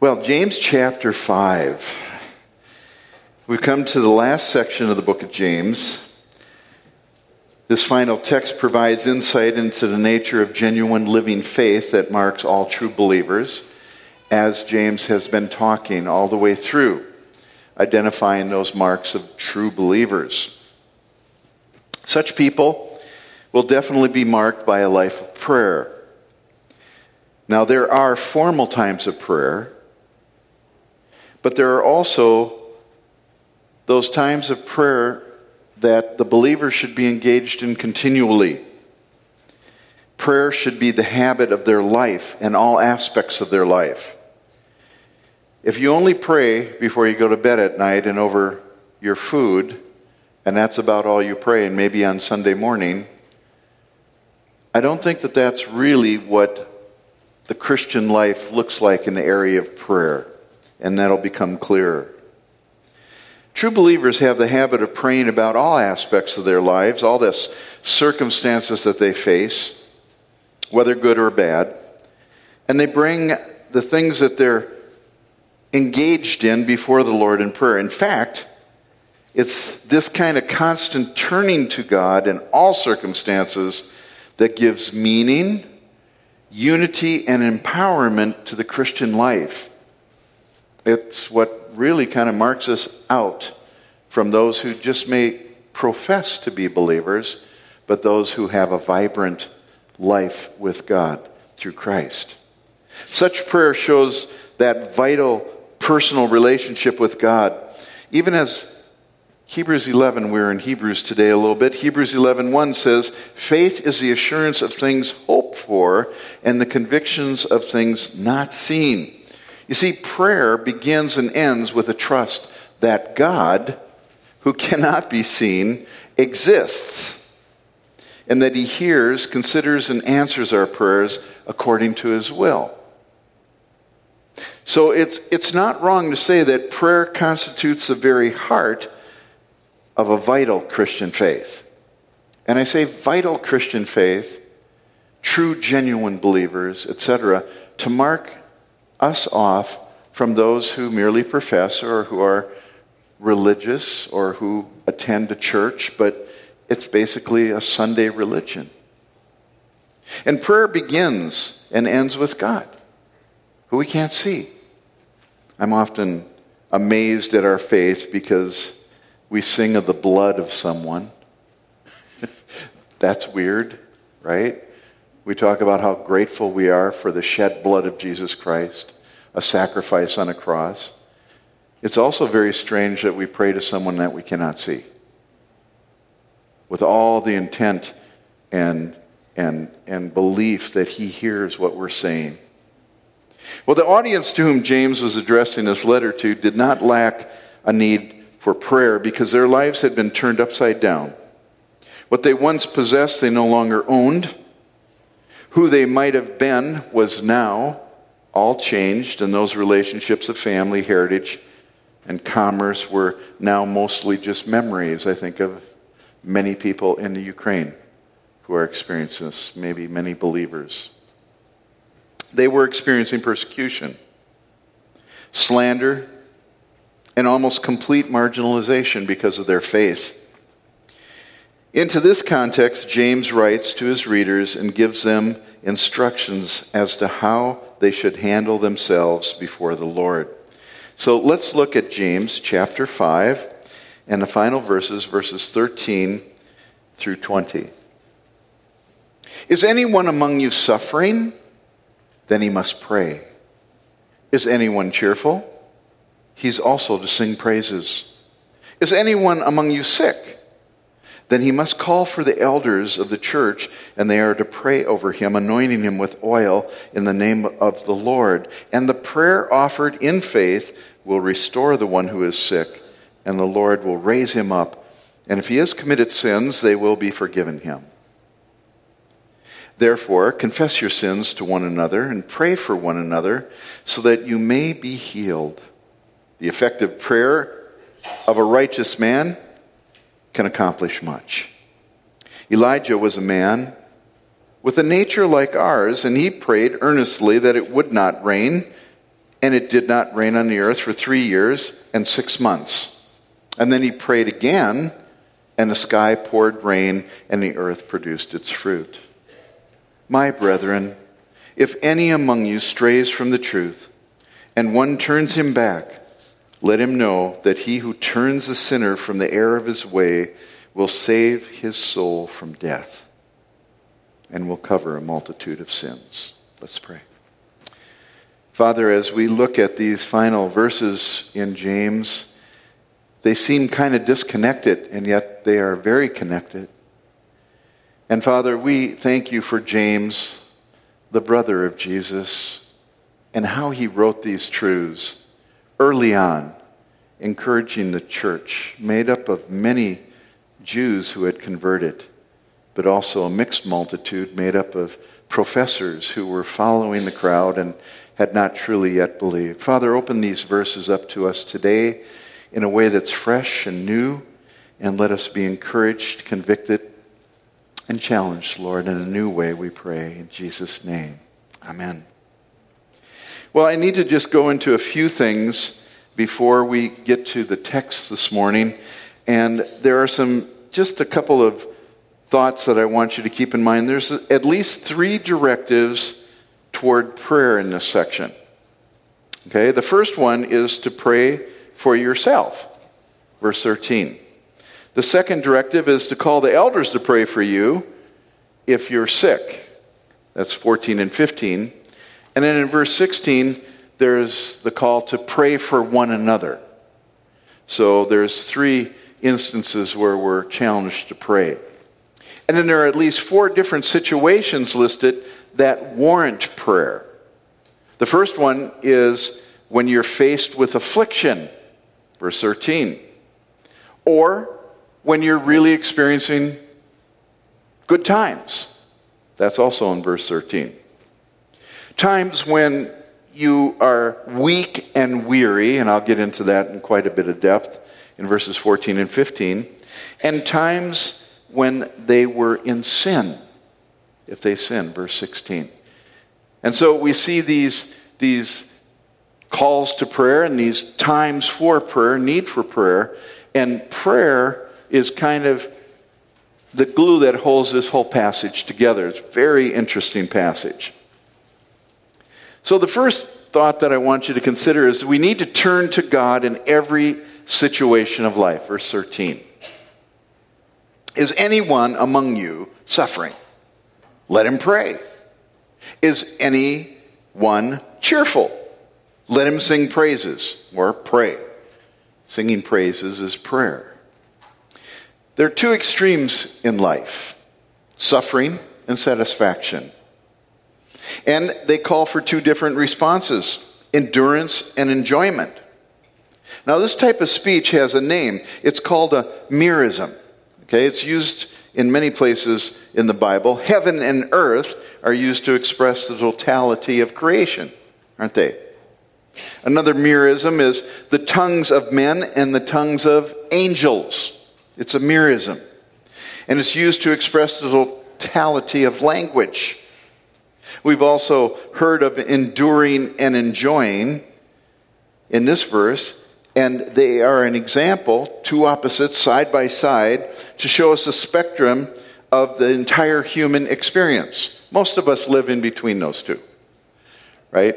Well, James chapter 5. We've come to the last section of the book of James. This final text provides insight into the nature of genuine living faith that marks all true believers, as James has been talking all the way through, identifying those marks of true believers. Such people will definitely be marked by a life of prayer. Now, there are formal times of prayer, but there are also those times of prayer that the believer should be engaged in continually. Prayer should be the habit of their life and all aspects of their life. If you only pray before you go to bed at night and over your food, and that's about all you pray, and maybe on Sunday morning, I don't think that that's really what the Christian life looks like in the area of prayer, and that'll become clearer. True believers have the habit of praying about all aspects of their lives, all the circumstances that they face, whether good or bad. And they bring the things that they're engaged in before the Lord in prayer. In fact, it's this kind of constant turning to God in all circumstances that gives meaning, unity, and empowerment to the Christian life. It's what really kind of marks us out from those who just may profess to be believers, but those who have a vibrant life with God through Christ. Such prayer shows that vital personal relationship with God. Even as Hebrews 11, we're in Hebrews today a little bit. Hebrews 11, 1 says, Faith is the assurance of things hoped for and the convictions of things not seen. You see, prayer begins and ends with a trust that God, who cannot be seen, exists, and that He hears, considers, and answers our prayers according to His will. So it's, it's not wrong to say that prayer constitutes the very heart of a vital Christian faith. And I say vital Christian faith, true, genuine believers, etc., to mark us off from those who merely profess or who are religious or who attend a church, but it's basically a Sunday religion. And prayer begins and ends with God, who we can't see. I'm often amazed at our faith because we sing of the blood of someone. That's weird, right? We talk about how grateful we are for the shed blood of Jesus Christ, a sacrifice on a cross. It's also very strange that we pray to someone that we cannot see with all the intent and, and, and belief that he hears what we're saying. Well, the audience to whom James was addressing this letter to did not lack a need for prayer because their lives had been turned upside down. What they once possessed, they no longer owned. Who they might have been was now all changed, and those relationships of family, heritage, and commerce were now mostly just memories, I think, of many people in the Ukraine who are experiencing this, maybe many believers. They were experiencing persecution, slander, and almost complete marginalization because of their faith. Into this context, James writes to his readers and gives them instructions as to how they should handle themselves before the Lord. So let's look at James chapter 5 and the final verses, verses 13 through 20. Is anyone among you suffering? Then he must pray. Is anyone cheerful? He's also to sing praises. Is anyone among you sick? Then he must call for the elders of the church, and they are to pray over him, anointing him with oil in the name of the Lord. And the prayer offered in faith will restore the one who is sick, and the Lord will raise him up. And if he has committed sins, they will be forgiven him. Therefore, confess your sins to one another and pray for one another so that you may be healed. The effective prayer of a righteous man can accomplish much. Elijah was a man with a nature like ours, and he prayed earnestly that it would not rain, And it did not rain on the earth for three years and six months. And then he prayed again, and the sky poured rain, and the earth produced its fruit. My brethren, if any among you strays from the truth, and one turns him back, let him know that he who turns a sinner from the error of his way will save his soul from death and will cover a multitude of sins. Let's pray. Father, as we look at these final verses in James, they seem kind of disconnected, and yet they are very connected. And Father, we thank you for James, the brother of Jesus, and how he wrote these truths early on, encouraging the church, made up of many Jews who had converted, but also a mixed multitude made up of professors who were following the crowd and had not truly yet believed. Father, open these verses up to us today in a way that's fresh and new, and let us be encouraged, convicted, and challenged, Lord, in a new way, we pray. In Jesus' name. Amen. Well, I need to just go into a few things before we get to the text this morning. And there are some, just a couple of thoughts that I want you to keep in mind. There's at least three directives toward prayer in this section. Okay, the first one is to pray for yourself, verse 13. The second directive is to call the elders to pray for you if you're sick. That's 14 and 15. And then in verse 16, there's the call to pray for one another. So there's three instances where we're challenged to pray. And then there are at least four different situations listed that warrant prayer. The first one is when you're faced with affliction, verse 13, or when you're really experiencing good times. That's also in verse 13 times when you are weak and weary, and I'll get into that in quite a bit of depth in verses 14 and 15, and times when they were in sin, if they sin, verse 16. And so we see these, these calls to prayer and these times for prayer, need for prayer, and prayer is kind of the glue that holds this whole passage together. It's a very interesting passage. So, the first thought that I want you to consider is we need to turn to God in every situation of life. Verse 13. Is anyone among you suffering? Let him pray. Is anyone cheerful? Let him sing praises or pray. Singing praises is prayer. There are two extremes in life suffering and satisfaction. And they call for two different responses endurance and enjoyment. Now, this type of speech has a name. It's called a merism. Okay, it's used in many places in the Bible. Heaven and earth are used to express the totality of creation, aren't they? Another merism is the tongues of men and the tongues of angels. It's a merism. And it's used to express the totality of language. We've also heard of enduring and enjoying in this verse, and they are an example, two opposites side by side, to show us a spectrum of the entire human experience. Most of us live in between those two, right?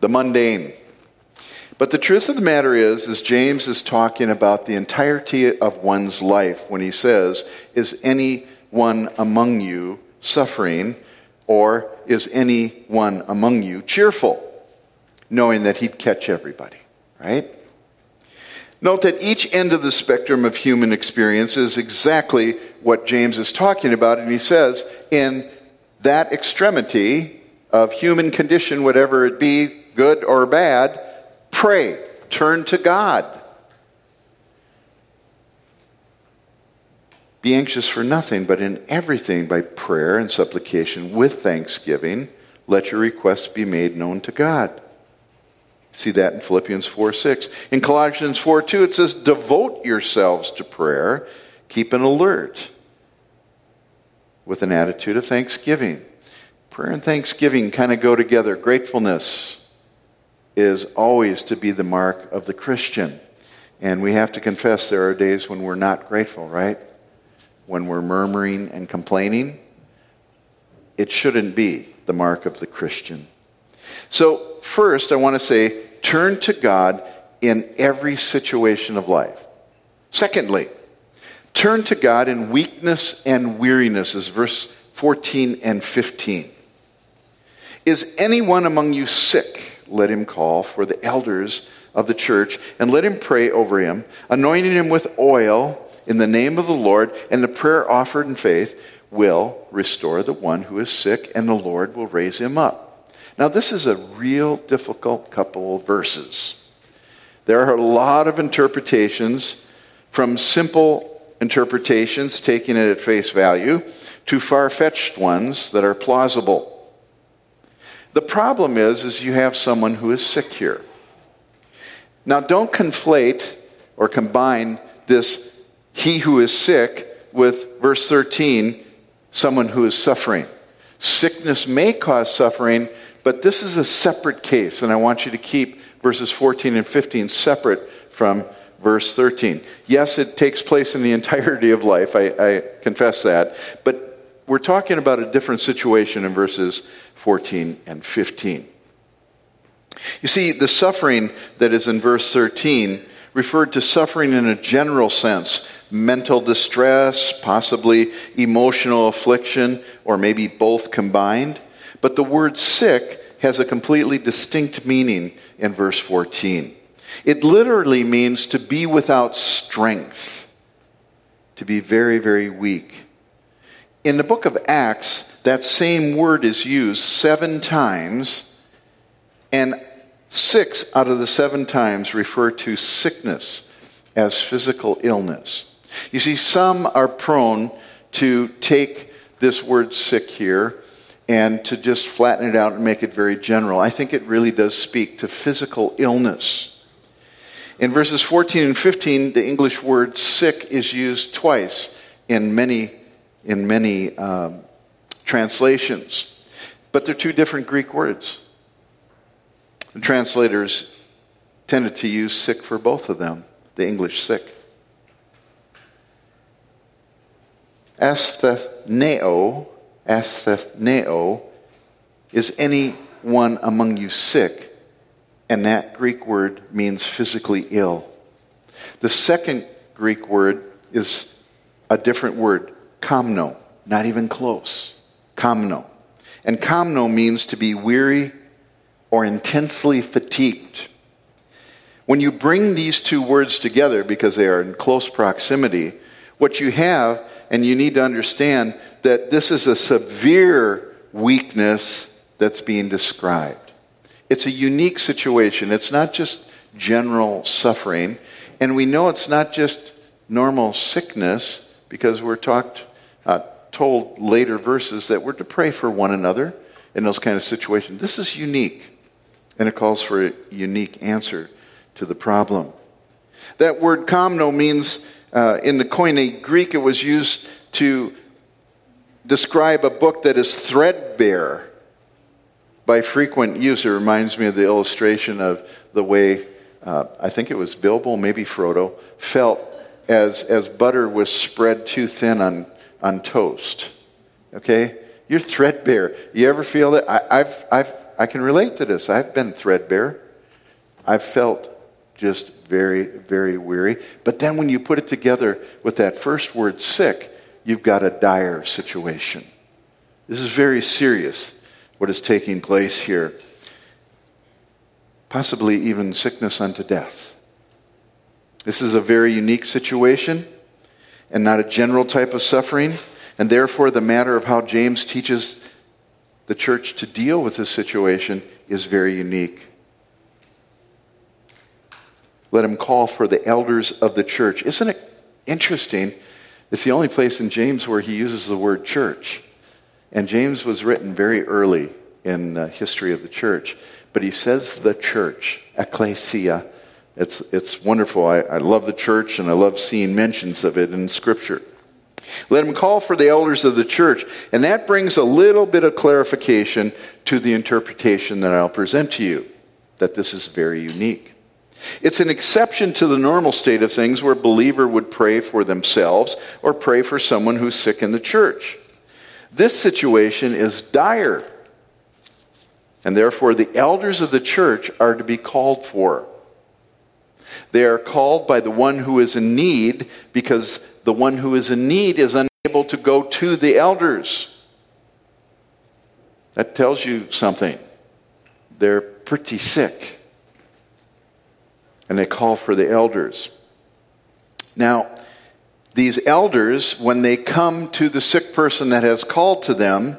The mundane. But the truth of the matter is, is James is talking about the entirety of one's life when he says, Is anyone among you suffering? Or is anyone among you cheerful, knowing that he'd catch everybody, right? Note that each end of the spectrum of human experience is exactly what James is talking about, and he says, in that extremity of human condition, whatever it be, good or bad, pray, turn to God. Be anxious for nothing, but in everything by prayer and supplication with thanksgiving, let your requests be made known to God. See that in Philippians 4 6. In Colossians 4 2, it says, Devote yourselves to prayer, keep an alert with an attitude of thanksgiving. Prayer and thanksgiving kind of go together. Gratefulness. is always to be the mark of the Christian. And we have to confess there are days when we're not grateful, right? When we're murmuring and complaining. It shouldn't be the mark of the Christian. So, first, I want to say turn to God in every situation of life. Secondly, turn to God in weakness and weariness, is verse 14 and 15. Is anyone among you sick? let him call for the elders of the church and let him pray over him, anointing him with oil in the name of the Lord, and the prayer offered in faith will restore the one who is sick, and the Lord will raise him up. Now, this is a real difficult couple of verses. There are a lot of interpretations, from simple interpretations, taking it at face value, to far fetched ones that are plausible. The problem is, is you have someone who is sick here. Now, don't conflate or combine this he who is sick with verse 13, someone who is suffering. Sickness may cause suffering, but this is a separate case, and I want you to keep verses 14 and 15 separate from verse 13. Yes, it takes place in the entirety of life, I, I confess that, but we're talking about a different situation in verses 14 and 15. You see, the suffering that is in verse 13 referred to suffering in a general sense mental distress, possibly emotional affliction, or maybe both combined. But the word sick has a completely distinct meaning in verse 14. It literally means to be without strength, to be very, very weak. In the book of Acts, that same word is used seven times, and six out of the seven times refer to sickness as physical illness. You see, some are prone to take this word sick here and to just flatten it out and make it very general. I think it really does speak to physical illness. In verses 14 and 15, the English word sick is used twice in many in many um, translations. But they're two different Greek words. The translators tended to use sick for both of them, the English sick. Astheneo, astheneo, is anyone among you sick? And that Greek word means physically ill. The second Greek word is a different word, Kamno, not even close. Kamno. And kamno means to be weary or intensely fatigued. When you bring these two words together, because they are in close proximity, what you have, and you need to understand that this is a severe weakness that's being described. It's a unique situation. It's not just general suffering. And we know it's not just normal sickness because we're talked, uh, told later verses that we're to pray for one another in those kind of situations. This is unique, and it calls for a unique answer to the problem. That word kamno means, uh, in the Koine Greek, it was used to describe a book that is threadbare by frequent use. It reminds me of the illustration of the way, uh, I think it was Bilbo, maybe Frodo, felt as, as butter was spread too thin on, on toast. Okay? You're threadbare. You ever feel that? I, I've, I've, I can relate to this. I've been threadbare. I've felt just very, very weary. But then when you put it together with that first word, sick, you've got a dire situation. This is very serious, what is taking place here. Possibly even sickness unto death. This is a very unique situation and not a general type of suffering. And therefore, the matter of how James teaches the church to deal with this situation is very unique. Let him call for the elders of the church. Isn't it interesting? It's the only place in James where he uses the word church. And James was written very early in the history of the church. But he says the church, ecclesia, it's, it's wonderful. I, I love the church and I love seeing mentions of it in Scripture. Let him call for the elders of the church. And that brings a little bit of clarification to the interpretation that I'll present to you. that this is very unique. It's an exception to the normal state of things where a believer would pray for themselves or pray for someone who's sick in the church. This situation is dire, and therefore the elders of the church are to be called for. They are called by the one who is in need because the one who is in need is unable to go to the elders. That tells you something. They're pretty sick. And they call for the elders. Now, these elders, when they come to the sick person that has called to them,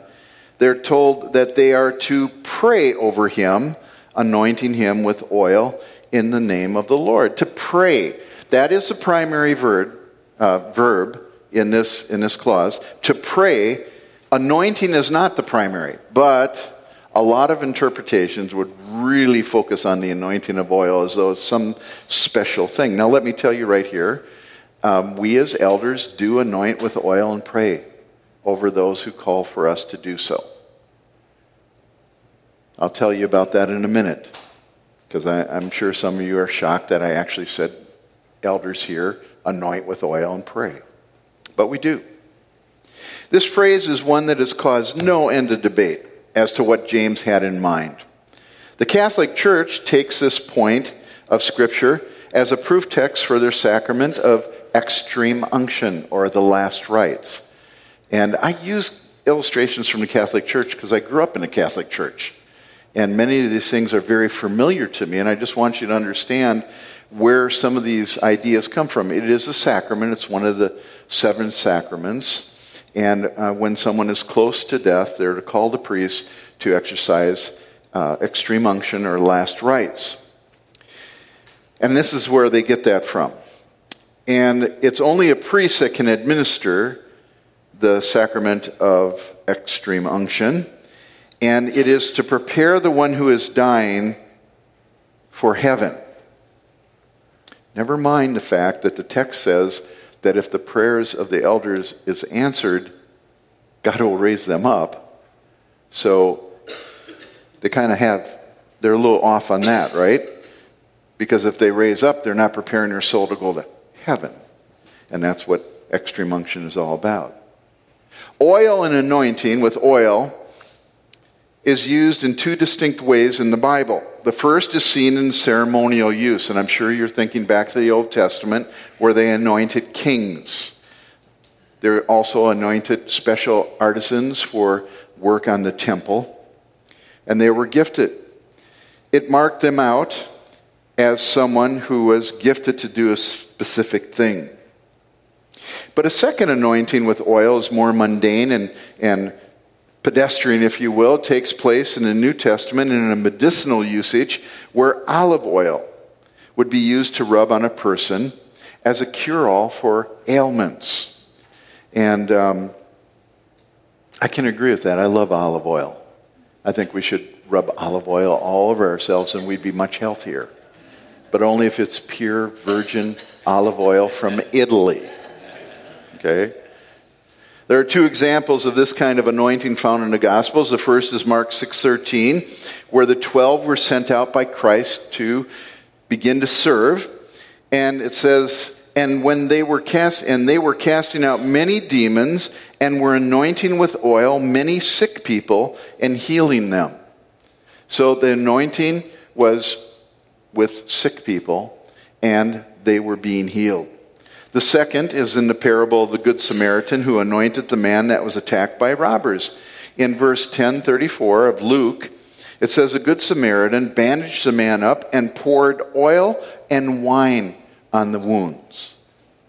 they're told that they are to pray over him, anointing him with oil in the name of the Lord. To pray. That is the primary verb, uh, verb in, this, in this clause. To pray. Anointing is not the primary, but a lot of interpretations would really focus on the anointing of oil as though it's some special thing. Now, let me tell you right here um, we as elders do anoint with oil and pray over those who call for us to do so. I'll tell you about that in a minute because I'm sure some of you are shocked that I actually said elders here anoint with oil and pray. But we do. This phrase is one that has caused no end of debate as to what James had in mind. The Catholic Church takes this point of Scripture as a proof text for their sacrament of extreme unction or the last rites. And I use illustrations from the Catholic Church because I grew up in a Catholic Church. And many of these things are very familiar to me, and I just want you to understand where some of these ideas come from. It is a sacrament, it's one of the seven sacraments. And uh, when someone is close to death, they're to call the priest to exercise uh, extreme unction or last rites. And this is where they get that from. And it's only a priest that can administer the sacrament of extreme unction and it is to prepare the one who is dying for heaven. Never mind the fact that the text says that if the prayers of the elders is answered, God will raise them up. So they kind of have, they're a little off on that, right? Because if they raise up, they're not preparing their soul to go to heaven. And that's what extreme unction is all about. Oil and anointing with oil is used in two distinct ways in the Bible. The first is seen in ceremonial use, and I'm sure you're thinking back to the Old Testament where they anointed kings. They also anointed special artisans for work on the temple, and they were gifted. It marked them out as someone who was gifted to do a specific thing. But a second anointing with oil is more mundane and, and pedestrian, if you will, takes place in the New Testament in a medicinal usage where olive oil would be used to rub on a person as a cure all for ailments. And um, I can agree with that. I love olive oil. I think we should rub olive oil all over ourselves and we'd be much healthier. But only if it's pure virgin olive oil from Italy. Okay? There are two examples of this kind of anointing found in the Gospels. The first is Mark 6:13, where the 12 were sent out by Christ to begin to serve, and it says, "And when they were cast and they were casting out many demons and were anointing with oil many sick people and healing them." So the anointing was with sick people and they were being healed. The second is in the parable of the Good Samaritan who anointed the man that was attacked by robbers. In verse 1034 of Luke, it says, A good Samaritan bandaged the man up and poured oil and wine on the wounds.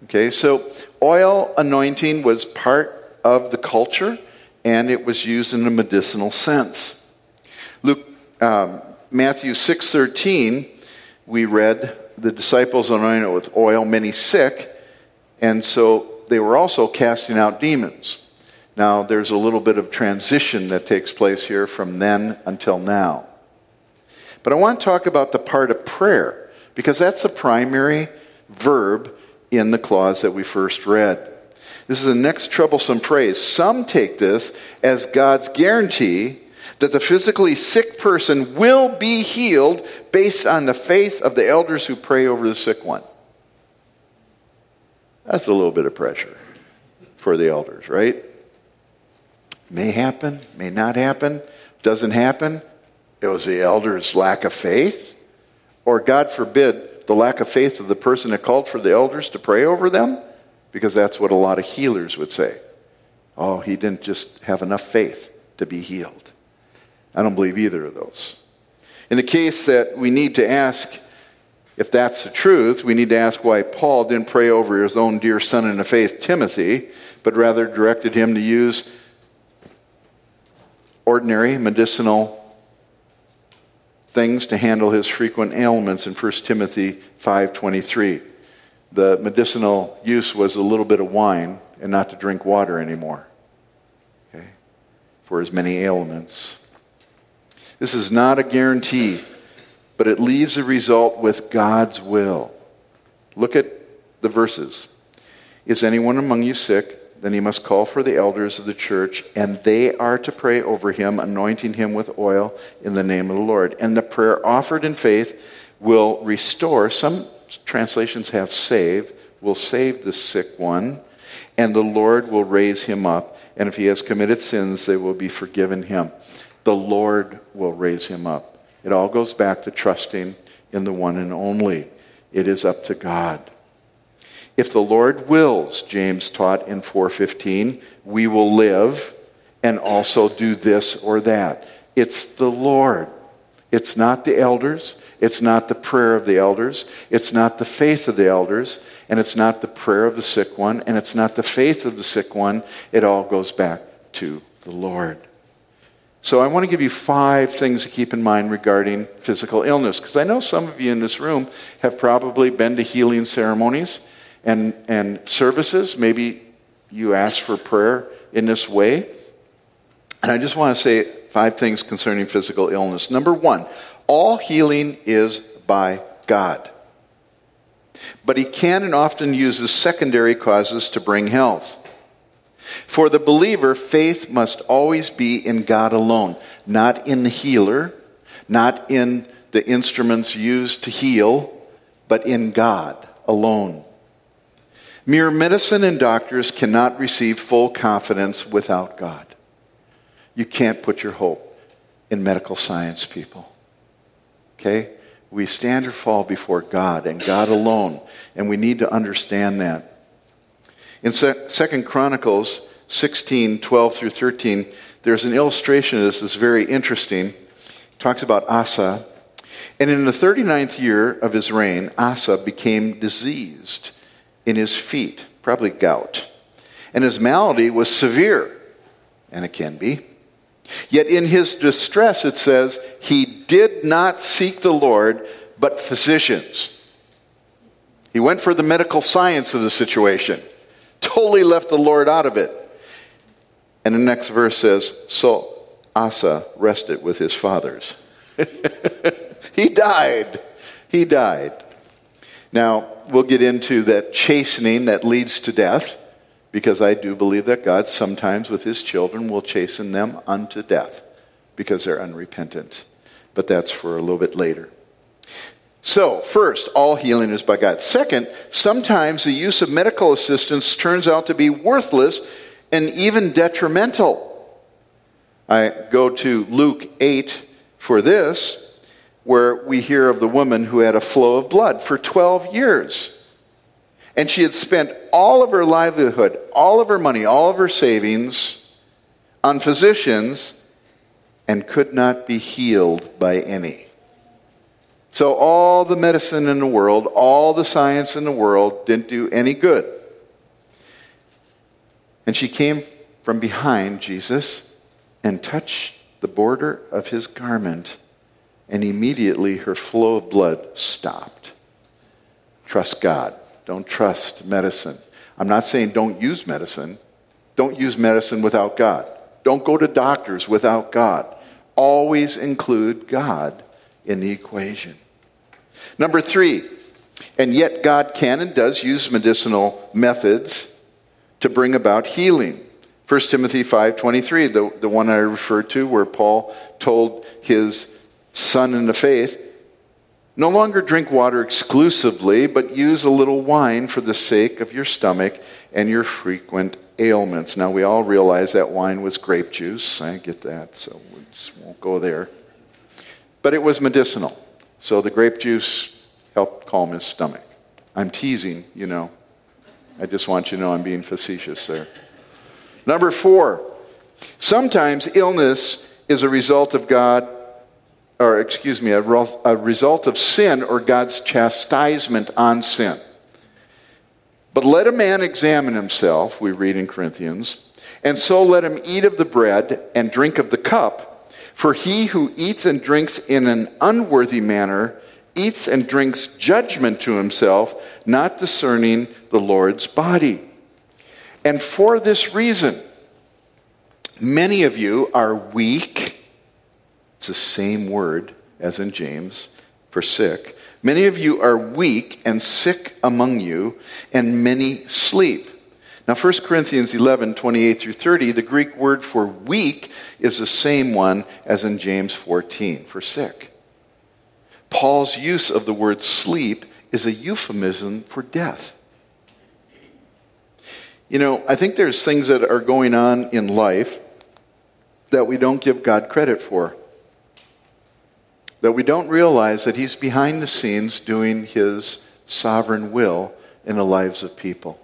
Okay, so oil anointing was part of the culture and it was used in a medicinal sense. Luke, um, Matthew 6.13, we read, the disciples anointed with oil many sick, and so they were also casting out demons. Now, there's a little bit of transition that takes place here from then until now. But I want to talk about the part of prayer, because that's the primary verb in the clause that we first read. This is the next troublesome phrase. Some take this as God's guarantee that the physically sick person will be healed based on the faith of the elders who pray over the sick one. That's a little bit of pressure for the elders, right? May happen, may not happen, doesn't happen. It was the elders' lack of faith, or God forbid, the lack of faith of the person that called for the elders to pray over them, because that's what a lot of healers would say. Oh, he didn't just have enough faith to be healed. I don't believe either of those. In the case that we need to ask if that's the truth, we need to ask why Paul didn't pray over his own dear son in the faith, Timothy, but rather directed him to use ordinary medicinal things to handle his frequent ailments in 1 Timothy 5:23. The medicinal use was a little bit of wine and not to drink water anymore. Okay? For as many ailments. This is not a guarantee but it leaves a result with God's will. Look at the verses. Is anyone among you sick? Then he must call for the elders of the church, and they are to pray over him, anointing him with oil in the name of the Lord. And the prayer offered in faith will restore. Some translations have save, will save the sick one, and the Lord will raise him up. And if he has committed sins, they will be forgiven him. The Lord will raise him up. It all goes back to trusting in the one and only. It is up to God. If the Lord wills, James taught in 4:15, we will live and also do this or that. It's the Lord. It's not the elders. It's not the prayer of the elders. It's not the faith of the elders. And it's not the prayer of the sick one. And it's not the faith of the sick one. It all goes back to the Lord. So I want to give you five things to keep in mind regarding physical illness, because I know some of you in this room have probably been to healing ceremonies and, and services. Maybe you asked for prayer in this way. And I just want to say five things concerning physical illness. Number one, all healing is by God. But He can and often uses secondary causes to bring health. For the believer, faith must always be in God alone, not in the healer, not in the instruments used to heal, but in God alone. Mere medicine and doctors cannot receive full confidence without God. You can't put your hope in medical science, people. Okay? We stand or fall before God and God alone, and we need to understand that. In Second Chronicles 16, 12 through 13, there's an illustration of this that's very interesting. It talks about Asa. And in the 39th year of his reign, Asa became diseased in his feet, probably gout. And his malady was severe, and it can be. Yet in his distress, it says, he did not seek the Lord, but physicians. He went for the medical science of the situation totally left the Lord out of it. And the next verse says, So Asa rested with his fathers. he died. He died. Now, we'll get into that chastening that leads to death, because I do believe that God sometimes with his children will chasten them unto death because they're unrepentant. But that's for a little bit later. So, first, all healing is by God. Second, sometimes the use of medical assistance turns out to be worthless and even detrimental. I go to Luke 8 for this, where we hear of the woman who had a flow of blood for 12 years. And she had spent all of her livelihood, all of her money, all of her savings on physicians and could not be healed by any. So, all the medicine in the world, all the science in the world didn't do any good. And she came from behind Jesus and touched the border of his garment, and immediately her flow of blood stopped. Trust God. Don't trust medicine. I'm not saying don't use medicine. Don't use medicine without God. Don't go to doctors without God. Always include God in the equation. Number three, and yet God can and does use medicinal methods to bring about healing. 1 Timothy 5:23, the, the one I referred to where Paul told his son in the faith, no longer drink water exclusively, but use a little wine for the sake of your stomach and your frequent ailments. Now, we all realize that wine was grape juice. I get that, so we just won't go there. But it was medicinal. So the grape juice helped calm his stomach. I'm teasing, you know. I just want you to know I'm being facetious there. Number four, sometimes illness is a result of God, or excuse me, a, a result of sin or God's chastisement on sin. But let a man examine himself, we read in Corinthians, and so let him eat of the bread and drink of the cup. For he who eats and drinks in an unworthy manner eats and drinks judgment to himself, not discerning the Lord's body. And for this reason, many of you are weak. It's the same word as in James for sick. Many of you are weak and sick among you, and many sleep. Now, 1 Corinthians 11, 28 through 30, the Greek word for weak is the same one as in James 14 for sick. Paul's use of the word sleep is a euphemism for death. You know, I think there's things that are going on in life that we don't give God credit for. That we don't realize that He's behind the scenes doing His sovereign will in the lives of people.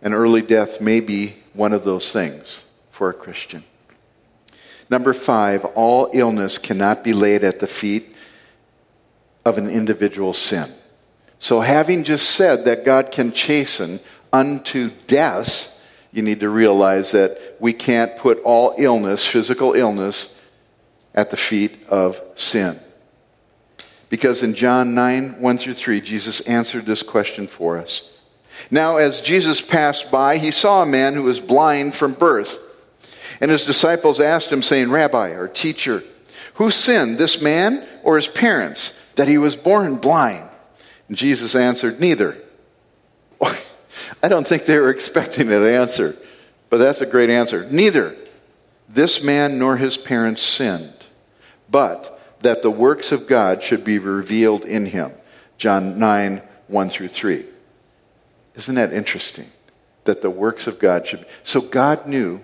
An early death may be one of those things for a Christian. Number five, all illness cannot be laid at the feet of an individual sin. So, having just said that God can chasten unto death, you need to realize that we can't put all illness, physical illness, at the feet of sin. Because in John 9, 1 through 3, Jesus answered this question for us. Now, as Jesus passed by, he saw a man who was blind from birth. And his disciples asked him, saying, Rabbi, or teacher, who sinned, this man or his parents, that he was born blind? And Jesus answered, Neither. I don't think they were expecting that answer, but that's a great answer. Neither this man nor his parents sinned, but that the works of God should be revealed in him. John 9, 1 through 3. Isn't that interesting? That the works of God should be. So God knew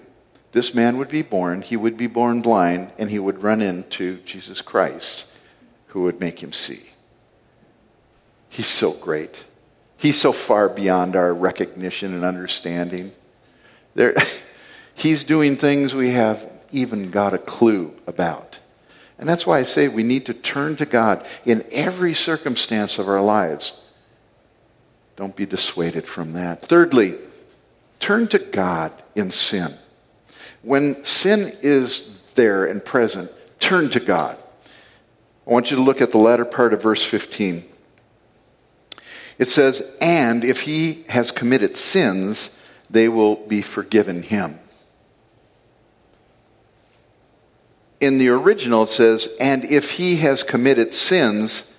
this man would be born, he would be born blind, and he would run into Jesus Christ, who would make him see. He's so great. He's so far beyond our recognition and understanding. There, he's doing things we have even got a clue about. And that's why I say we need to turn to God in every circumstance of our lives. Don't be dissuaded from that. Thirdly, turn to God in sin. When sin is there and present, turn to God. I want you to look at the latter part of verse 15. It says, And if he has committed sins, they will be forgiven him. In the original, it says, And if he has committed sins,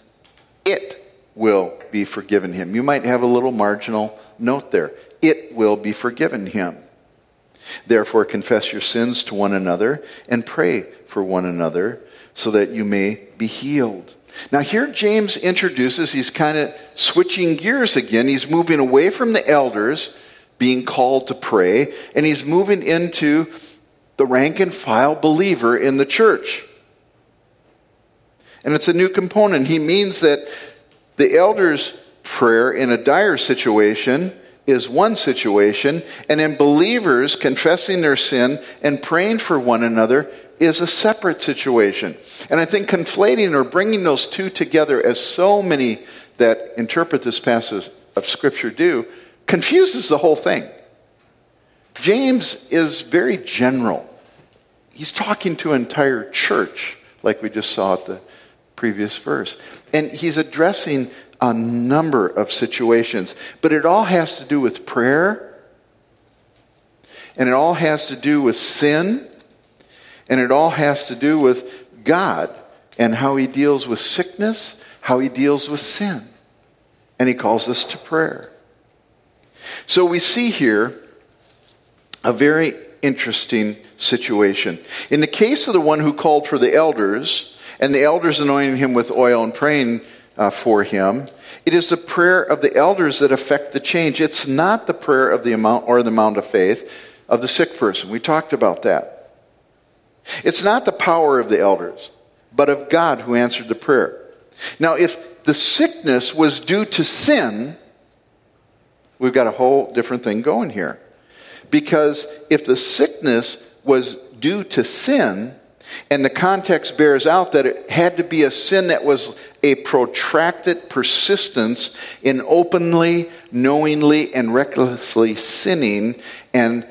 it will be forgiven him. You might have a little marginal note there. It will be forgiven him. Therefore, confess your sins to one another and pray for one another so that you may be healed. Now, here James introduces, he's kind of switching gears again. He's moving away from the elders being called to pray, and he's moving into the rank and file believer in the church. And it's a new component. He means that the elders' prayer in a dire situation is one situation, and in believers confessing their sin and praying for one another is a separate situation. And I think conflating or bringing those two together, as so many that interpret this passage of Scripture do, confuses the whole thing. James is very general. He's talking to an entire church, like we just saw at the previous verse. And he's addressing a number of situations, but it all has to do with prayer, and it all has to do with sin, and it all has to do with God and how He deals with sickness, how He deals with sin. And He calls us to prayer. So we see here a very interesting situation. In the case of the one who called for the elders, and the elders anointing him with oil and praying uh, for him, it is the prayer of the elders that affect the change. It's not the prayer of the amount or the amount of faith of the sick person. We talked about that. It's not the power of the elders, but of God who answered the prayer. Now, if the sickness was due to sin, we've got a whole different thing going here. Because if the sickness was due to sin, and the context bears out that it had to be a sin that was a protracted persistence in openly, knowingly, and recklessly sinning, and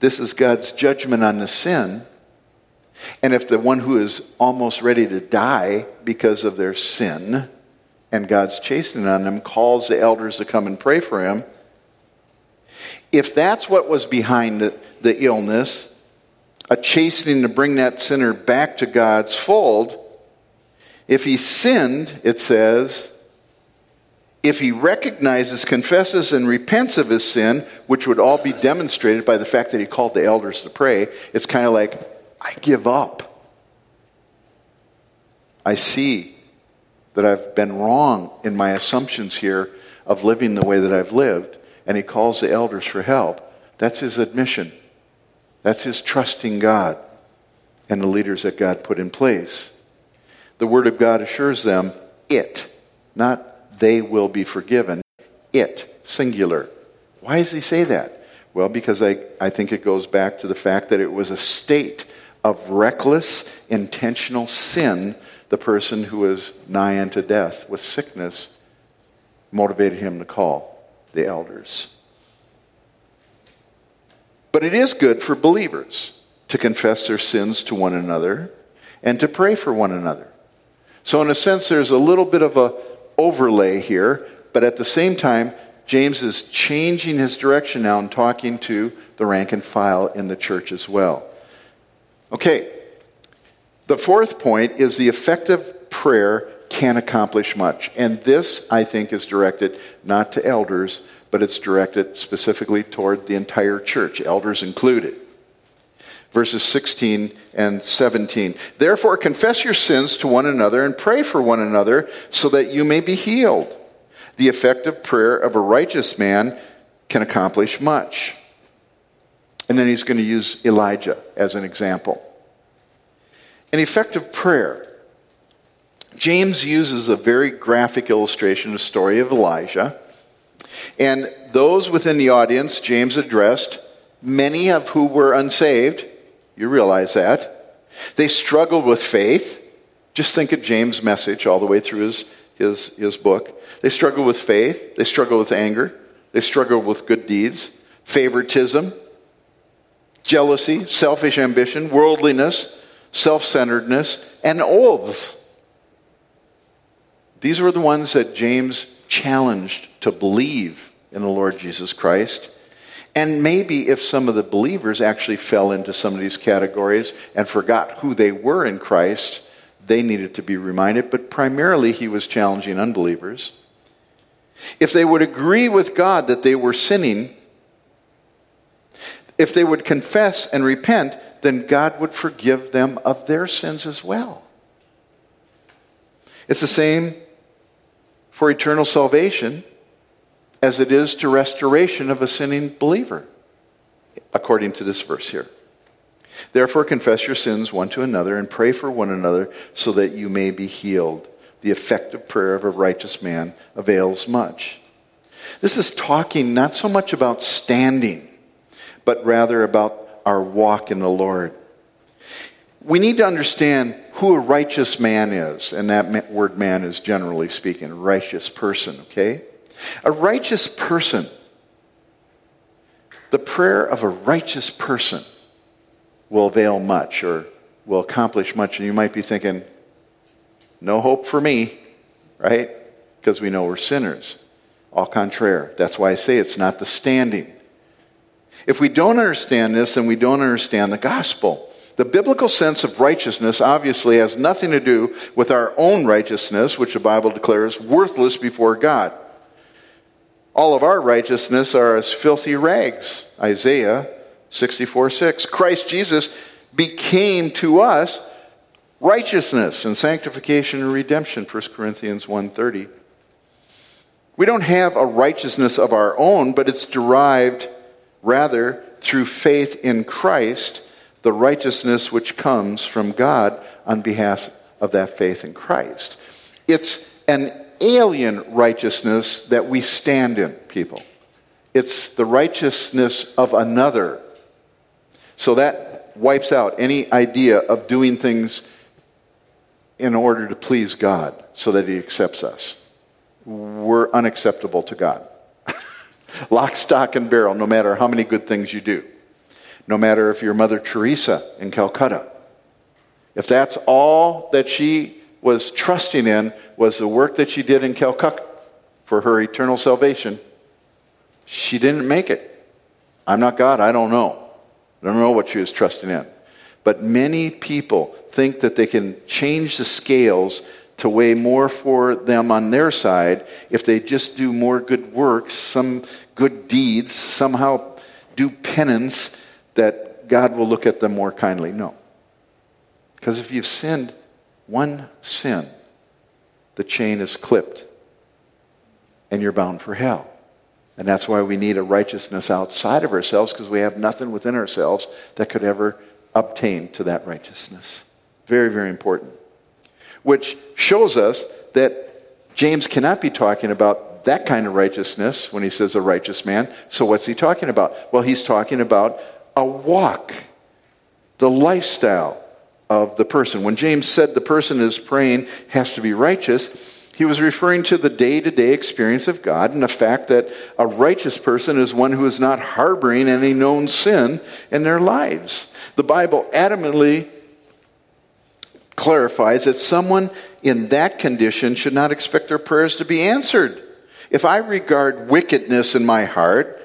this is God's judgment on the sin. And if the one who is almost ready to die because of their sin and God's chastening on them calls the elders to come and pray for him, if that's what was behind the, the illness, a chastening to bring that sinner back to God's fold, if he sinned, it says, if he recognizes, confesses, and repents of his sin, which would all be demonstrated by the fact that he called the elders to pray, it's kind of like, I give up. I see that I've been wrong in my assumptions here of living the way that I've lived and he calls the elders for help, that's his admission. That's his trusting God and the leaders that God put in place. The Word of God assures them it, not they will be forgiven, it, singular. Why does he say that? Well, because I, I think it goes back to the fact that it was a state of reckless, intentional sin the person who was nigh unto death with sickness motivated him to call the elders. But it is good for believers to confess their sins to one another and to pray for one another. So in a sense there's a little bit of a overlay here, but at the same time James is changing his direction now and talking to the rank and file in the church as well. Okay. The fourth point is the effective prayer can accomplish much. And this, I think, is directed not to elders, but it's directed specifically toward the entire church, elders included. Verses 16 and 17. Therefore, confess your sins to one another and pray for one another so that you may be healed. The effective prayer of a righteous man can accomplish much. And then he's going to use Elijah as an example. An effective prayer James uses a very graphic illustration, a story of Elijah. And those within the audience, James addressed, many of who were unsaved. You realize that. They struggled with faith. Just think of James' message all the way through his, his, his book. They struggled with faith. They struggled with anger. They struggled with good deeds, favoritism, jealousy, selfish ambition, worldliness, self centeredness, and oaths. These were the ones that James challenged to believe in the Lord Jesus Christ. And maybe if some of the believers actually fell into some of these categories and forgot who they were in Christ, they needed to be reminded. But primarily, he was challenging unbelievers. If they would agree with God that they were sinning, if they would confess and repent, then God would forgive them of their sins as well. It's the same for eternal salvation as it is to restoration of a sinning believer, according to this verse here. Therefore, confess your sins one to another and pray for one another so that you may be healed. The effective prayer of a righteous man avails much. This is talking not so much about standing, but rather about our walk in the Lord. We need to understand who a righteous man is, and that word man is generally speaking, a righteous person, okay? A righteous person, the prayer of a righteous person will avail much or will accomplish much. And you might be thinking, no hope for me, right? Because we know we're sinners. Au contraire. That's why I say it's not the standing. If we don't understand this, then we don't understand the gospel. The biblical sense of righteousness obviously has nothing to do with our own righteousness, which the Bible declares worthless before God. All of our righteousness are as filthy rags, Isaiah 64 6. Christ Jesus became to us righteousness and sanctification and redemption 1 corinthians 1.30 we don't have a righteousness of our own but it's derived rather through faith in christ the righteousness which comes from god on behalf of that faith in christ. It's an alien righteousness that we stand in people it's the righteousness of another so that wipes out any idea of doing things in order to please God so that He accepts us. We're unacceptable to God. Lock, stock, and barrel, no matter how many good things you do. No matter if you're Mother Teresa in Calcutta. If that's all that she was trusting in was the work that she did in Calcutta for her eternal salvation, she didn't make it. I'm not God, I don't know. I don't know what she was trusting in. But many people think that they can change the scales to weigh more for them on their side if they just do more good works, some good deeds, somehow do penance, that God will look at them more kindly. No. Because if you've sinned one sin, the chain is clipped and you're bound for hell. And that's why we need a righteousness outside of ourselves because we have nothing within ourselves that could ever obtain to that righteousness. Very, very important. Which shows us that James cannot be talking about that kind of righteousness when he says a righteous man. So, what's he talking about? Well, he's talking about a walk, the lifestyle of the person. When James said the person is praying has to be righteous, he was referring to the day to day experience of God and the fact that a righteous person is one who is not harboring any known sin in their lives. The Bible adamantly clarifies that someone in that condition should not expect their prayers to be answered. If I regard wickedness in my heart,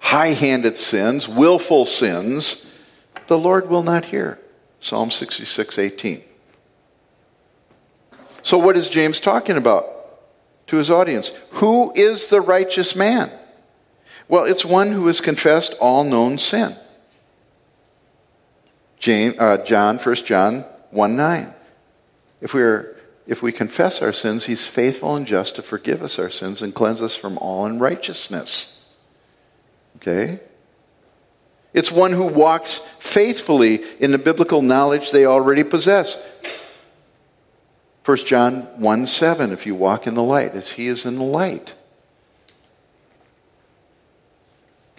high handed sins, willful sins, the Lord will not hear. Psalm 66 18. So, what is James talking about to his audience? Who is the righteous man? Well, it's one who has confessed all known sin. James, uh, John, 1 John 1 9. If we, are, if we confess our sins, he's faithful and just to forgive us our sins and cleanse us from all unrighteousness. Okay? It's one who walks faithfully in the biblical knowledge they already possess. 1 John 1 7, if you walk in the light as he is in the light.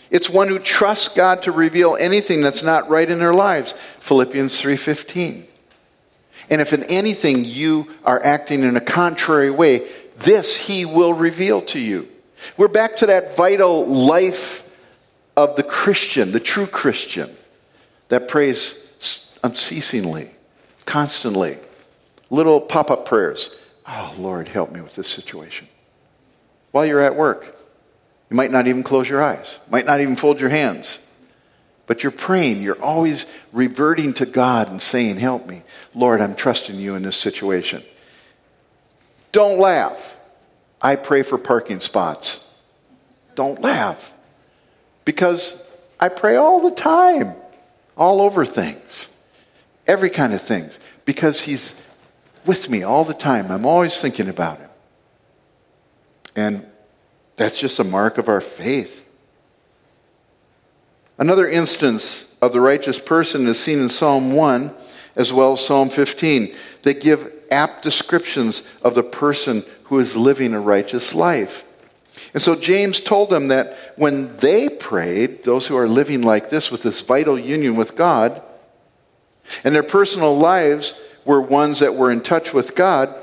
It's one who trusts God to reveal anything that's not right in their lives. Philippians 3:15. And if in anything you are acting in a contrary way, this he will reveal to you. We're back to that vital life of the Christian, the true Christian, that prays unceasingly, constantly. Little pop up prayers. Oh, Lord, help me with this situation. While you're at work, you might not even close your eyes, might not even fold your hands. But you're praying, you're always reverting to God and saying, Help me. Lord, I'm trusting you in this situation. Don't laugh. I pray for parking spots. Don't laugh. Because I pray all the time, all over things, every kind of things, because He's with me all the time. I'm always thinking about Him. And that's just a mark of our faith. Another instance of the righteous person is seen in Psalm 1 as well as Psalm 15. They give apt descriptions of the person who is living a righteous life. And so James told them that when they prayed, those who are living like this with this vital union with God, and their personal lives were ones that were in touch with God,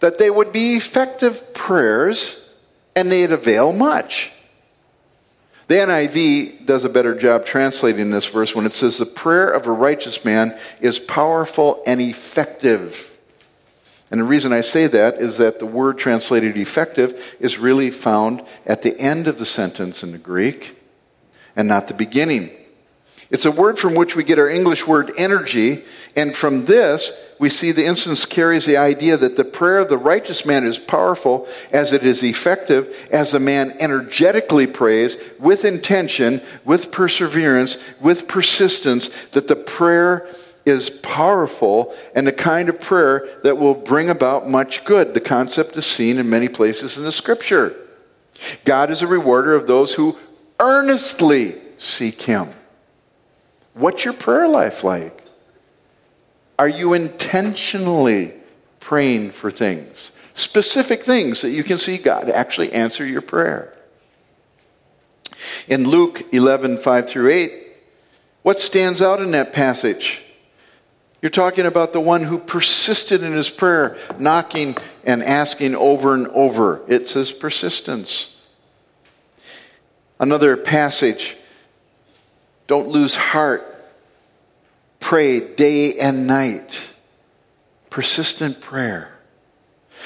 that they would be effective prayers and they'd avail much. The NIV does a better job translating this verse when it says, The prayer of a righteous man is powerful and effective. And the reason I say that is that the word translated effective is really found at the end of the sentence in the Greek and not the beginning. It's a word from which we get our English word energy, and from this we see the instance carries the idea that the prayer of the righteous man is powerful as it is effective as a man energetically prays with intention, with perseverance, with persistence, that the prayer is powerful and the kind of prayer that will bring about much good. The concept is seen in many places in the scripture. God is a rewarder of those who earnestly seek Him. What's your prayer life like? Are you intentionally praying for things? Specific things that you can see God actually answer your prayer. In Luke 11, 5 through 8, what stands out in that passage? You're talking about the one who persisted in his prayer, knocking and asking over and over. It's his persistence. Another passage don't lose heart. Pray day and night. Persistent prayer.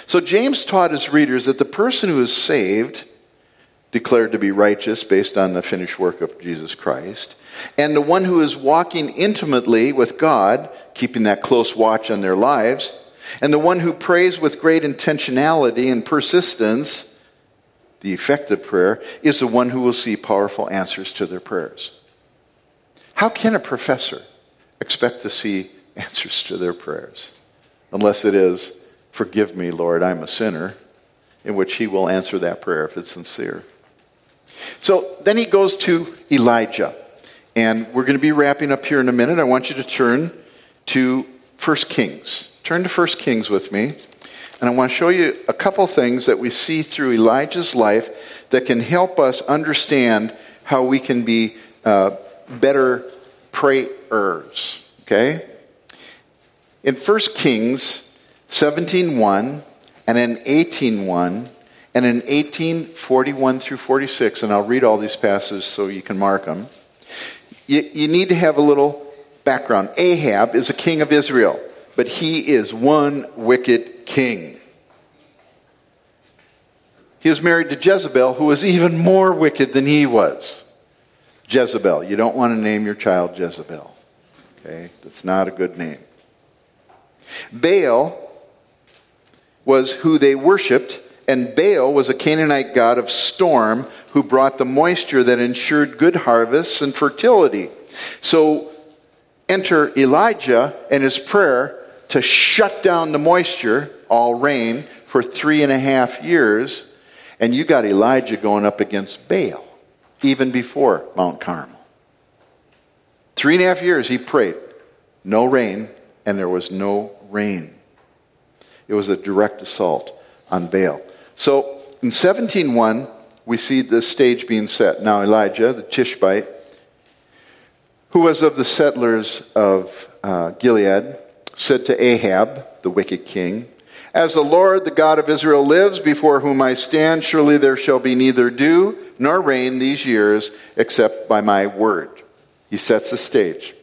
So James taught his readers that the person who is saved, declared to be righteous based on the finished work of Jesus Christ, and the one who is walking intimately with God, keeping that close watch on their lives, and the one who prays with great intentionality and persistence, the effective prayer, is the one who will see powerful answers to their prayers. How can a professor expect to see answers to their prayers? Unless it is, Forgive me, Lord, I'm a sinner, in which he will answer that prayer if it's sincere. So then he goes to Elijah. And we're going to be wrapping up here in a minute. I want you to turn to 1 Kings. Turn to 1 Kings with me. And I want to show you a couple things that we see through Elijah's life that can help us understand how we can be uh, better prayers. Okay? In 1 Kings 17.1 and in 18.1 and in 1841 through 46, and I'll read all these passages so you can mark them, you, you need to have a little background. Ahab is a king of Israel, but he is one wicked king. He was married to Jezebel, who was even more wicked than he was. Jezebel. You don't want to name your child Jezebel. Okay? That's not a good name. Baal was who they worshiped, and Baal was a Canaanite god of storm who brought the moisture that ensured good harvests and fertility. So enter Elijah and his prayer to shut down the moisture, all rain, for three and a half years. And you got Elijah going up against Baal even before Mount Carmel. Three and a half years he prayed. No rain, and there was no rain. It was a direct assault on Baal. So in 17.1, we see the stage being set. Now Elijah, the Tishbite, who was of the settlers of uh, Gilead, said to Ahab, the wicked king, As the Lord, the God of Israel, lives, before whom I stand, surely there shall be neither dew nor rain these years except by my word. He sets the stage.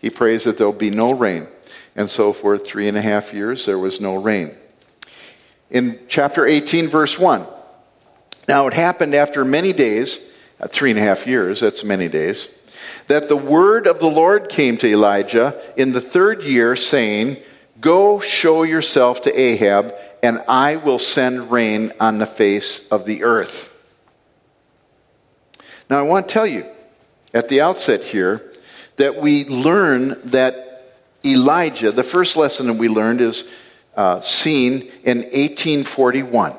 He prays that there'll be no rain. And so for three and a half years, there was no rain. In chapter 18, verse 1, now it happened after many days, uh, three and a half years, that's many days, that the word of the Lord came to Elijah in the third year, saying, Go show yourself to Ahab, and I will send rain on the face of the earth. Now, I want to tell you at the outset here that we learn that Elijah, the first lesson that we learned is uh, seen in 1841.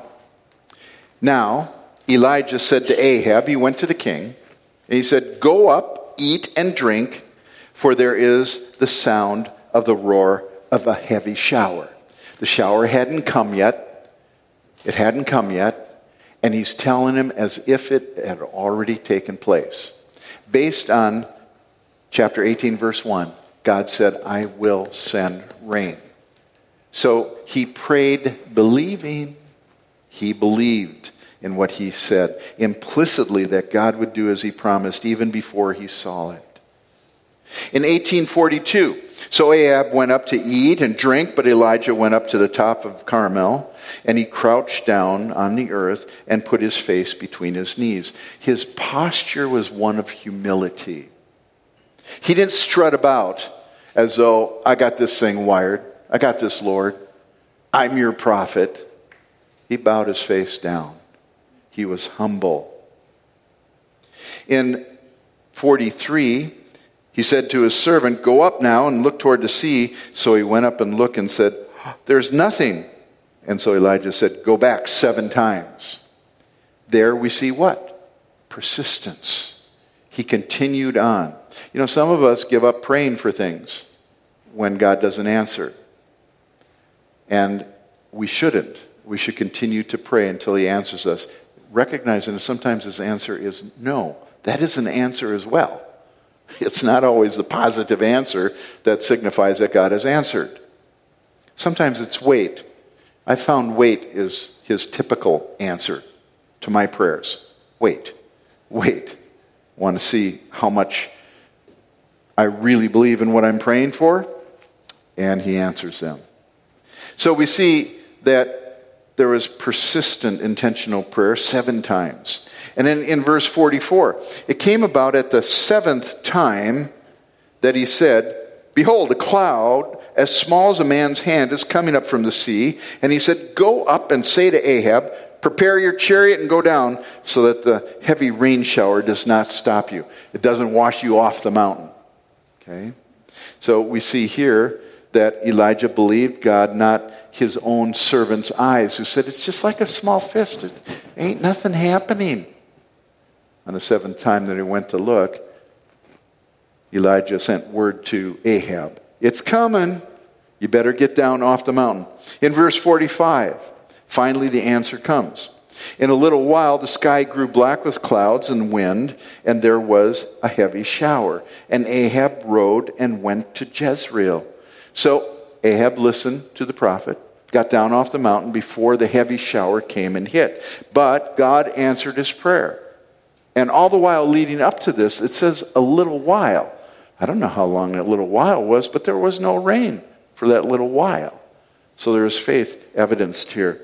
Now, Elijah said to Ahab, he went to the king, and he said, Go up, eat and drink, for there is the sound of the roar of a heavy shower. The shower hadn't come yet. It hadn't come yet and he's telling him as if it had already taken place. Based on chapter 18, verse 1, God said, I will send rain. So he prayed believing, he believed in what he said, implicitly that God would do as he promised even before he saw it. In 1842, so Ahab went up to eat and drink, but Elijah went up to the top of Carmel and he crouched down on the earth and put his face between his knees. His posture was one of humility. He didn't strut about as though I got this thing wired. I got this, Lord. I'm your prophet. He bowed his face down. He was humble. In 43, he said to his servant, Go up now and look toward the sea. So he went up and looked and said, There's nothing. And so Elijah said, Go back seven times. There we see what? Persistence. He continued on. You know, some of us give up praying for things when God doesn't answer. And we shouldn't. We should continue to pray until He answers us, recognizing sometimes His answer is no. That is an answer as well. It's not always the positive answer that signifies that God has answered. Sometimes it's wait. I found wait is his typical answer to my prayers. Wait, wait. Want to see how much I really believe in what I'm praying for? And he answers them. So we see that there was persistent intentional prayer seven times. And then in verse 44, it came about at the seventh time that he said, Behold, a cloud as small as a man's hand is coming up from the sea. And he said, Go up and say to Ahab, Prepare your chariot and go down so that the heavy rain shower does not stop you. It doesn't wash you off the mountain. Okay? So we see here that Elijah believed God, not his own servant's eyes, who said, It's just like a small fist. It ain't nothing happening. On the seventh time that he went to look, Elijah sent word to Ahab It's coming. You better get down off the mountain. In verse 45, finally the answer comes. In a little while, the sky grew black with clouds and wind, and there was a heavy shower. And Ahab rode and went to Jezreel. So Ahab listened to the prophet, got down off the mountain before the heavy shower came and hit. But God answered his prayer. And all the while leading up to this, it says a little while. I don't know how long that little while was, but there was no rain for that little while. So there is faith evidenced here.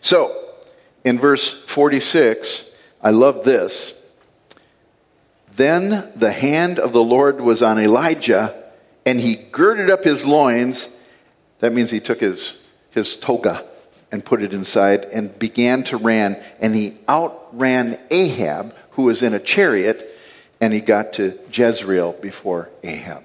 So, in verse 46, I love this. Then the hand of the Lord was on Elijah, and he girded up his loins. That means he took his, his toga and put it inside and began to run. And he outran Ahab, who was in a chariot, and he got to Jezreel before Ahab.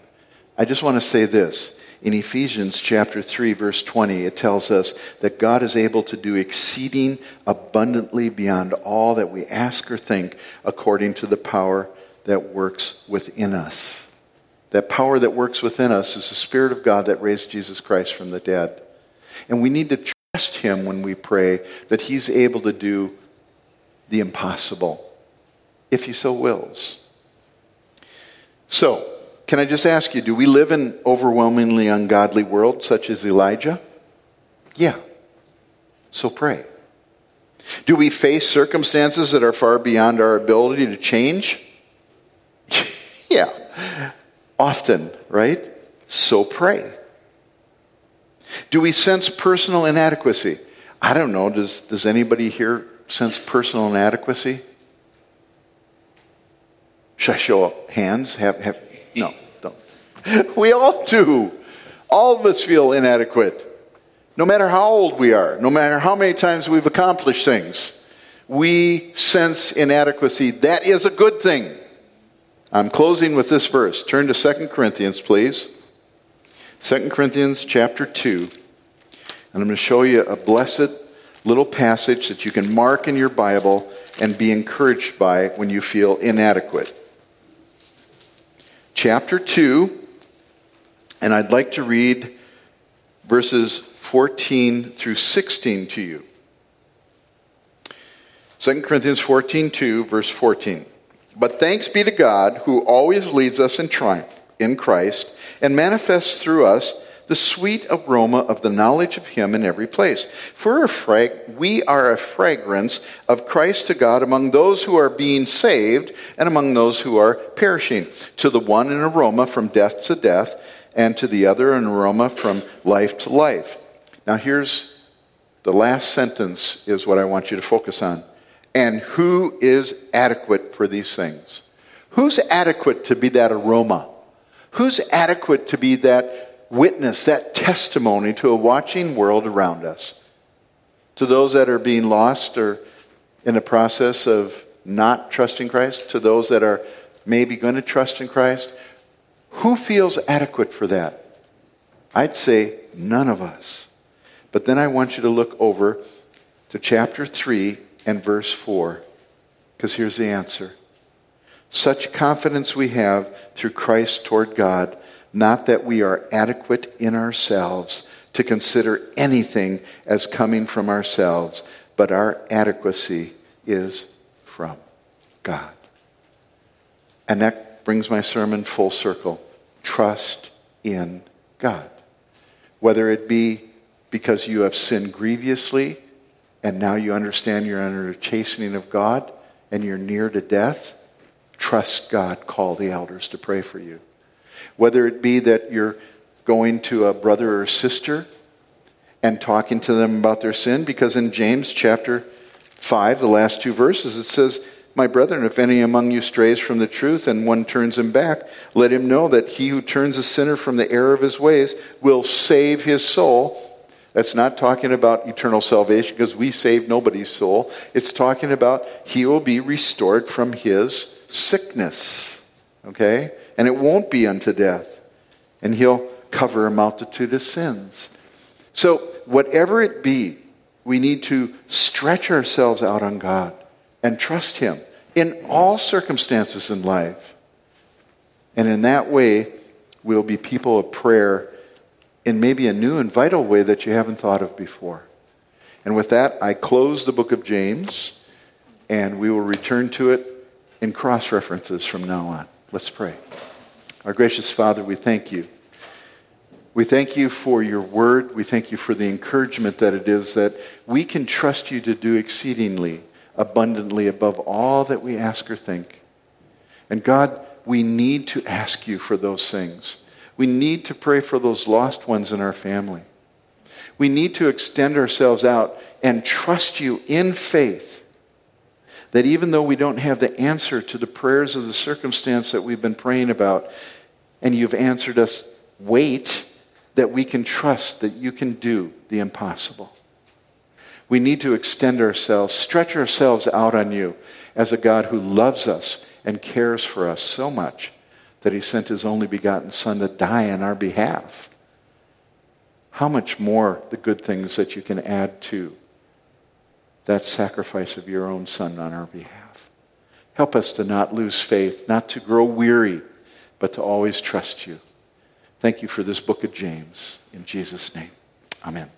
I just want to say this. In Ephesians chapter 3 verse 20 it tells us that God is able to do exceeding abundantly beyond all that we ask or think according to the power that works within us. That power that works within us is the spirit of God that raised Jesus Christ from the dead. And we need to trust Him when we pray that He's able to do the impossible, if He so wills. So, can I just ask you, do we live in overwhelmingly ungodly world such as Elijah? Yeah. So pray. Do we face circumstances that are far beyond our ability to change? yeah. Often, right? So pray. Do we sense personal inadequacy? I don't know. Does, does anybody here sense personal inadequacy? Should I show up hands? Have, have, no, don't. We all do. All of us feel inadequate. No matter how old we are, no matter how many times we've accomplished things, we sense inadequacy. That is a good thing. I'm closing with this verse. Turn to 2 Corinthians, please. 2 Corinthians chapter 2. And I'm going to show you a blessed little passage that you can mark in your Bible and be encouraged by when you feel inadequate. Chapter 2, and I'd like to read verses 14 through 16 to you. 2 Corinthians 14, 2, verse 14. But thanks be to God who always leads us in triumph in Christ and manifests through us the sweet aroma of the knowledge of Him in every place. For frag- we are a fragrance of Christ to God among those who are being saved and among those who are perishing. To the one, an aroma from death to death, and to the other, an aroma from life to life. Now, here's the last sentence, is what I want you to focus on. And who is adequate for these things? Who's adequate to be that aroma? Who's adequate to be that witness, that testimony to a watching world around us. To those that are being lost or in the process of not trusting Christ, to those that are maybe going to trust in Christ, who feels adequate for that? I'd say none of us. But then I want you to look over to chapter 3 and verse 4, because here's the answer. Such confidence we have through Christ toward God, not that we are adequate in ourselves to consider anything as coming from ourselves, but our adequacy is from God. And that brings my sermon full circle. Trust in God. Whether it be because you have sinned grievously and now you understand you're under a chastening of God and you're near to death, trust God. Call the elders to pray for you. Whether it be that you're going to a brother or sister and talking to them about their sin, because in James chapter 5, the last two verses, it says, My brethren, if any among you strays from the truth and one turns him back, let him know that he who turns a sinner from the error of his ways will save his soul. That's not talking about eternal salvation because we save nobody's soul. It's talking about he will be restored from his sickness. Okay? And it won't be unto death. And he'll cover a multitude of sins. So, whatever it be, we need to stretch ourselves out on God and trust Him in all circumstances in life. And in that way, we'll be people of prayer in maybe a new and vital way that you haven't thought of before. And with that, I close the book of James, and we will return to it in cross references from now on. Let's pray. Our gracious Father, we thank you. We thank you for your word. We thank you for the encouragement that it is that we can trust you to do exceedingly abundantly above all that we ask or think. And God, we need to ask you for those things. We need to pray for those lost ones in our family. We need to extend ourselves out and trust you in faith that even though we don't have the answer to the prayers of the circumstance that we've been praying about, and you've answered us, wait, that we can trust that you can do the impossible. We need to extend ourselves, stretch ourselves out on you as a God who loves us and cares for us so much that he sent his only begotten Son to die on our behalf. How much more the good things that you can add to that sacrifice of your own Son on our behalf. Help us to not lose faith, not to grow weary, but to always trust you. Thank you for this book of James. In Jesus' name, amen.